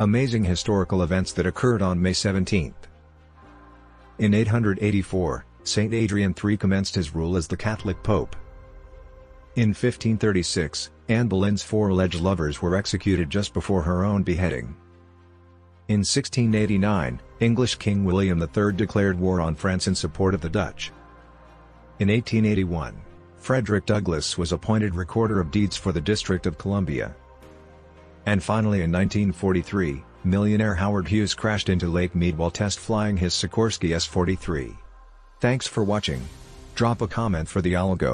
Amazing historical events that occurred on May 17. In 884, Saint Adrian III commenced his rule as the Catholic Pope. In 1536, Anne Boleyn's four alleged lovers were executed just before her own beheading. In 1689, English King William III declared war on France in support of the Dutch. In 1881, Frederick Douglass was appointed Recorder of Deeds for the District of Columbia. And finally in 1943, millionaire Howard Hughes crashed into Lake Mead while test flying his Sikorsky S-43. Thanks for watching. Drop a comment for the algo.